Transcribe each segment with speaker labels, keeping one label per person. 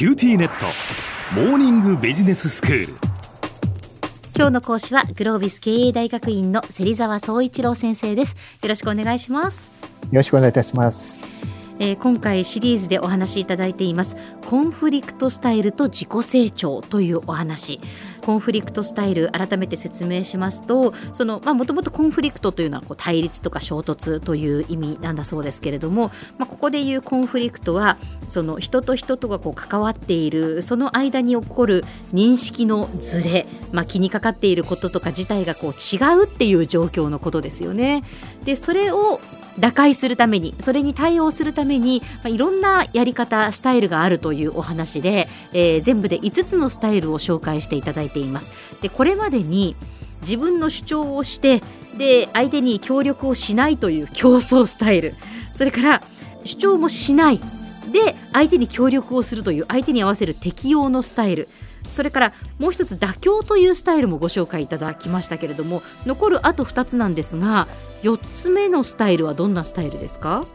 Speaker 1: QTnet。モーニングビジネススクール。
Speaker 2: 今日の講師はグロービス経営大学院の芹沢総一郎先生です。よろしくお願いします。
Speaker 3: よろしくお願いいたします。
Speaker 2: えー、今回シリーズでお話しいただいています。コンフリクトスタイルと自己成長というお話コンフリクトスタイル改めて説明しますともともとコンフリクトというのはこう対立とか衝突という意味なんだそうですけれども、まあ、ここでいうコンフリクトはその人と人とがこう関わっているその間に起こる認識のずれ、まあ、気にかかっていることとか自体がこう違うっていう状況のことですよね。でそれを打開するためにそれに対応するために、まあ、いろんなやり方スタイルがあるというお話で、えー、全部で5つのスタイルを紹介していただいています。でこれまでに自分の主張をしてで相手に協力をしないという競争スタイル。それから主張もしない。で相手に協力をするという相手に合わせる適応のスタイル。それからもう一つ妥協というスタイルもご紹介いただきましたけれども残るあと2つなんですが4つ目のスタイルはどんなスタイルですか？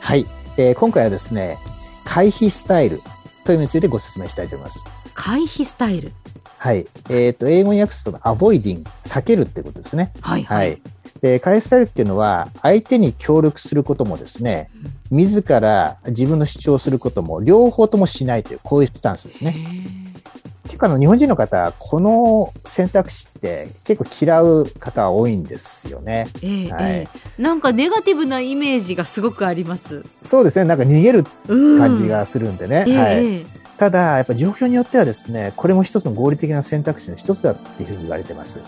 Speaker 3: はい、えー、今回はですね回避スタイルというのについてご説明したいと思います。
Speaker 2: 回避スタイル。
Speaker 3: はい、えーと、英語に訳すとアボイディング避けるってことですね。
Speaker 2: はい、はい、はい。
Speaker 3: で回避スタイルっていうのは相手に協力することもですね、自ら自分の主張することも両方ともしないというこういうスタンスですね。結構あの日本人の方、この選択肢って結構嫌う方多いんですよね。
Speaker 2: えー、はい、えー、なんかネガティブなイメージがすごくあります。
Speaker 3: そうですね。なんか逃げる感じがするんでね。うん、はい。えー、ただ、やっぱ状況によってはですね、これも一つの合理的な選択肢の一つだっていうふうに言われてます。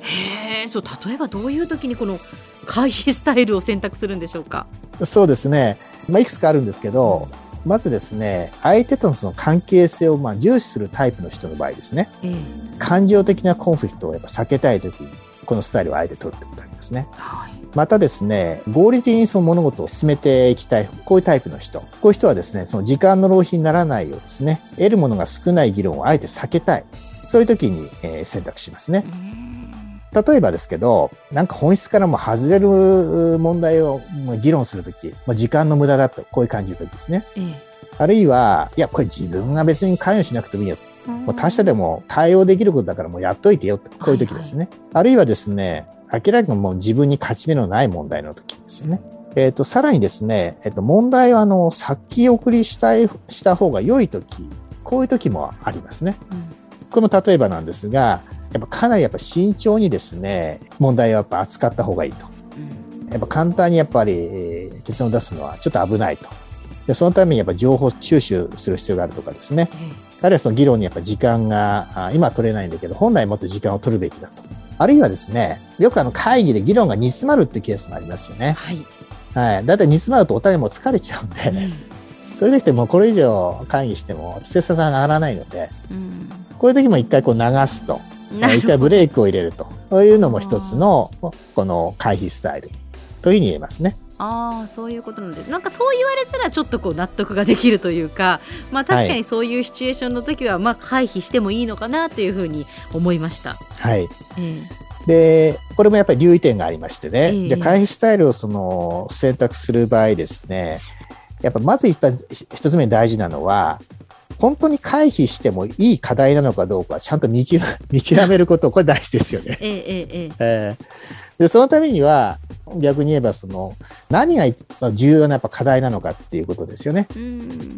Speaker 2: へえ、そう例えばどういう時にこの回避スタイルを選択するんでしょうか？
Speaker 3: そうですね。まあいくつかあるんですけど、まずですね、相手とのその関係性をまあ重視するタイプの人の場合ですね、うん、感情的なコンフリクトをやっぱ避けたいときに、このスタイルをあえて取るってことありますね。はい、またですね、合理的にその物事を進めていきたい、こういうタイプの人。こういう人はですね、その時間の浪費にならないようですね、得るものが少ない議論をあえて避けたい。そういう時に、えー、選択しますね。例えばですけど、なんか本質からも外れる問題を議論するとき、まあ、時間の無駄だと、こういう感じるときですね。あるいは、いや、これ自分が別に関与しなくてもいいよ。もう他者でも対応できることだからもうやっといてよこういう時ですね。はいはい、あるいはですね、明らかにもう自分に勝ち目のない問題の時ですよね。えっ、ー、と、さらにですね、えっ、ー、と、問題はあの、先送りしたい、した方が良い時、こういう時もありますね。うん、この例えばなんですが、やっぱかなりやっぱ慎重にですね、問題をやっぱ扱った方がいいと。やっぱ簡単にやっぱり、えー、結論を出すのはちょっと危ないと。で、そのためにやっぱ情報収集する必要があるとかですね。あるいはその議論にやっぱ時間が、今取れないんだけど、本来もっと時間を取るべきだと。あるいはですね、よくあの会議で議論が煮詰まるってケースもありますよね。はい。はい。だいたい煮詰まるとお互いも疲れちゃうんで、うん、それできてもこれ以上会議しても切磋さが上がらないので、うん、こういう時も一回こう流すと。一回ブレークを入れると。そういうのも一つの、この回避スタイル。というふうに言えますね。
Speaker 2: ああそういうことなんでなんかそう言われたらちょっとこう納得ができるというか、まあ、確かにそういうシチュエーションの時はまあ回避してもいいのかなというふうに思いました。
Speaker 3: はい、えー、でこれもやっぱり留意点がありましてね、えー、じゃあ回避スタイルをその選択する場合ですね。やっぱまず一つ目に大事なのは本当に回避してもいい課題なのかどうかちゃんと 見極めること、これ大事ですよね。ええええで、そのためには、逆に言えば、その、何が重要なやっぱ課題なのかっていうことですよね。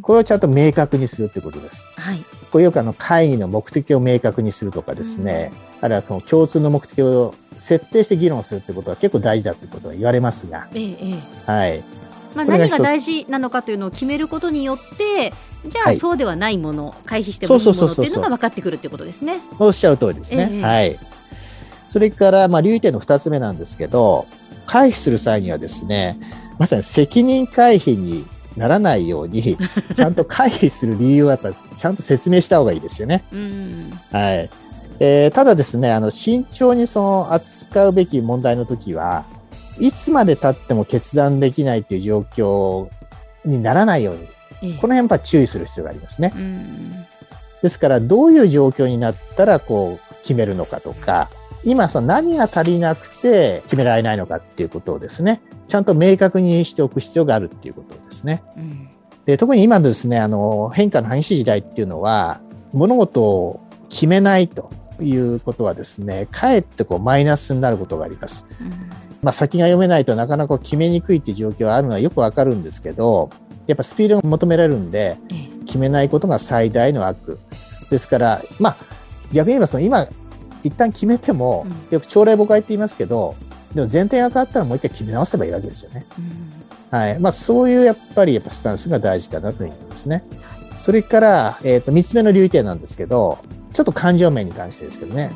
Speaker 3: これをちゃんと明確にするってことです。はい。これよくあの、会議の目的を明確にするとかですね、あるいはその共通の目的を設定して議論するってことは結構大事だってことは言われますが、ええ、はい。
Speaker 2: まあ、何が大事なのかというのを決めることによってじゃあ、そうではないもの回避してもいいものっていうのが分かってくるっていうことですね。
Speaker 3: おっしゃる通りですね。えー、はい。それから、まあ、留意点の2つ目なんですけど、回避する際にはですね、まさに責任回避にならないように、ちゃんと回避する理由をやっぱちゃんと説明した方がいいですよね。うん、はい。えー、ただですね、あの、慎重にその扱うべき問題の時は、いつまで経っても決断できないっていう状況にならないようにこの辺やっぱ注意する必要がありますね。ですから、どういう状況になったら、こう、決めるのかとか、今、その何が足りなくて決められないのかっていうことをですね、ちゃんと明確にしておく必要があるっていうことですね。うん、で特に今のですね、あの、変化の激しい時代っていうのは、物事を決めないということはですね、かえってこうマイナスになることがあります。うん、まあ、先が読めないとなかなか決めにくいっていう状況はあるのはよくわかるんですけど、やっぱスピードが求められるんで、決めないことが最大の悪。ですから、まあ、逆に言えばその今、一旦決めても、よく朝礼誤解って言いますけど、でも前提が変わったらもう一回決め直せばいいわけですよね。うん、はい。まあ、そういうやっぱりやっぱスタンスが大事かなと思いますね。それから、えっ、ー、と、三つ目の留意点なんですけど、ちょっと感情面に関してですけどね。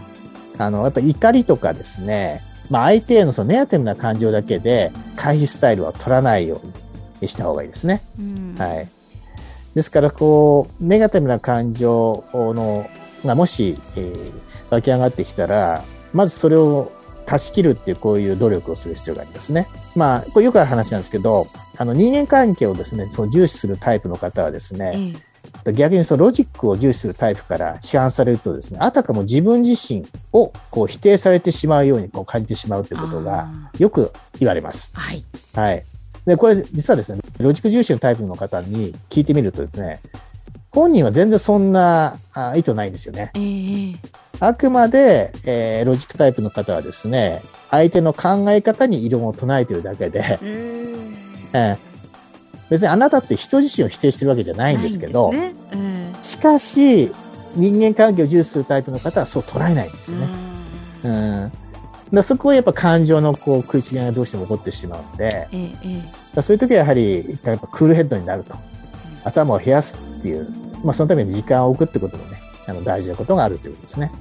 Speaker 3: あの、やっぱ怒りとかですね、まあ、相手へのそのネガティブな感情だけで回避スタイルは取らないようにした方がいいですね。うん、はい。ですから、こう、ネガティブな感情の、がもし、えー、湧き上がってきたら、まずそれを断ち切るっていうこういう努力をする必要がありますね。まあ、これよくある話なんですけど、あの人間関係をですね、そう重視するタイプの方はですね、うん、逆にそのロジックを重視するタイプから批判されるとですね、あたかも自分自身をこう否定されてしまうようにこう感じてしまうということがよく言われます。はい。はい。で、これ実はですね、ロジック重視のタイプの方に聞いてみるとですね、本人は全然そんな意図ないんですよね。えー、あくまで、えー、ロジックタイプの方はですね、相手の考え方に異論を唱えてるだけで、えー、別にあなたって人自身を否定してるわけじゃないんですけど、ねうん、しかし、人間関係を重視するタイプの方はそう捉えないんですよね。うん、だそこはやっぱ感情のこう食い違いがどうしても起こってしまうので、ええ、そういう時はやはりやっぱクールヘッドになると。頭を冷やすっていう、まあ、そのために時間を置くってこともね、あの大事なことがあるということですね。
Speaker 2: は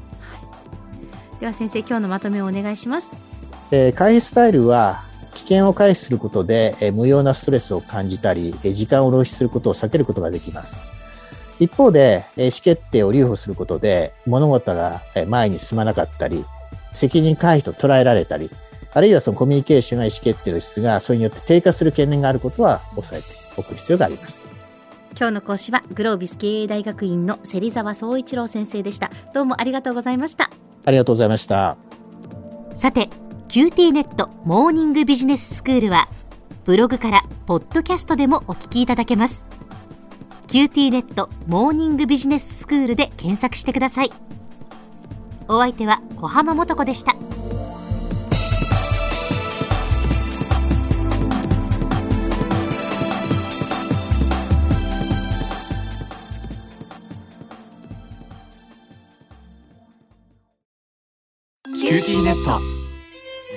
Speaker 2: い、では先生、今日のまとめをお願いします。
Speaker 3: えー、回避スタイルは、危険を回避することで、えー、無用なストレスを感じたり、えー、時間を浪費することを避けることができます。一方で、えー、意思決定を留保することで、物事が前に進まなかったり、責任回避と捉えられたり、あるいはそのコミュニケーションが意思決定の質がそれによって低下する懸念があることは抑えておく必要があります。
Speaker 2: 今日の講師はグロービス経営大学院の芹沢総一郎先生でしたどうもありがとうございました
Speaker 3: ありがとうございました
Speaker 2: さて QT ネットモーニングビジネススクールはブログからポッドキャストでもお聞きいただけます。QT ネットモーニングビジネススクールで検索してください。お相手は小浜もとこでした。
Speaker 4: キューティーネット。